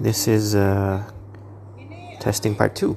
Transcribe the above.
This is uh, testing part two.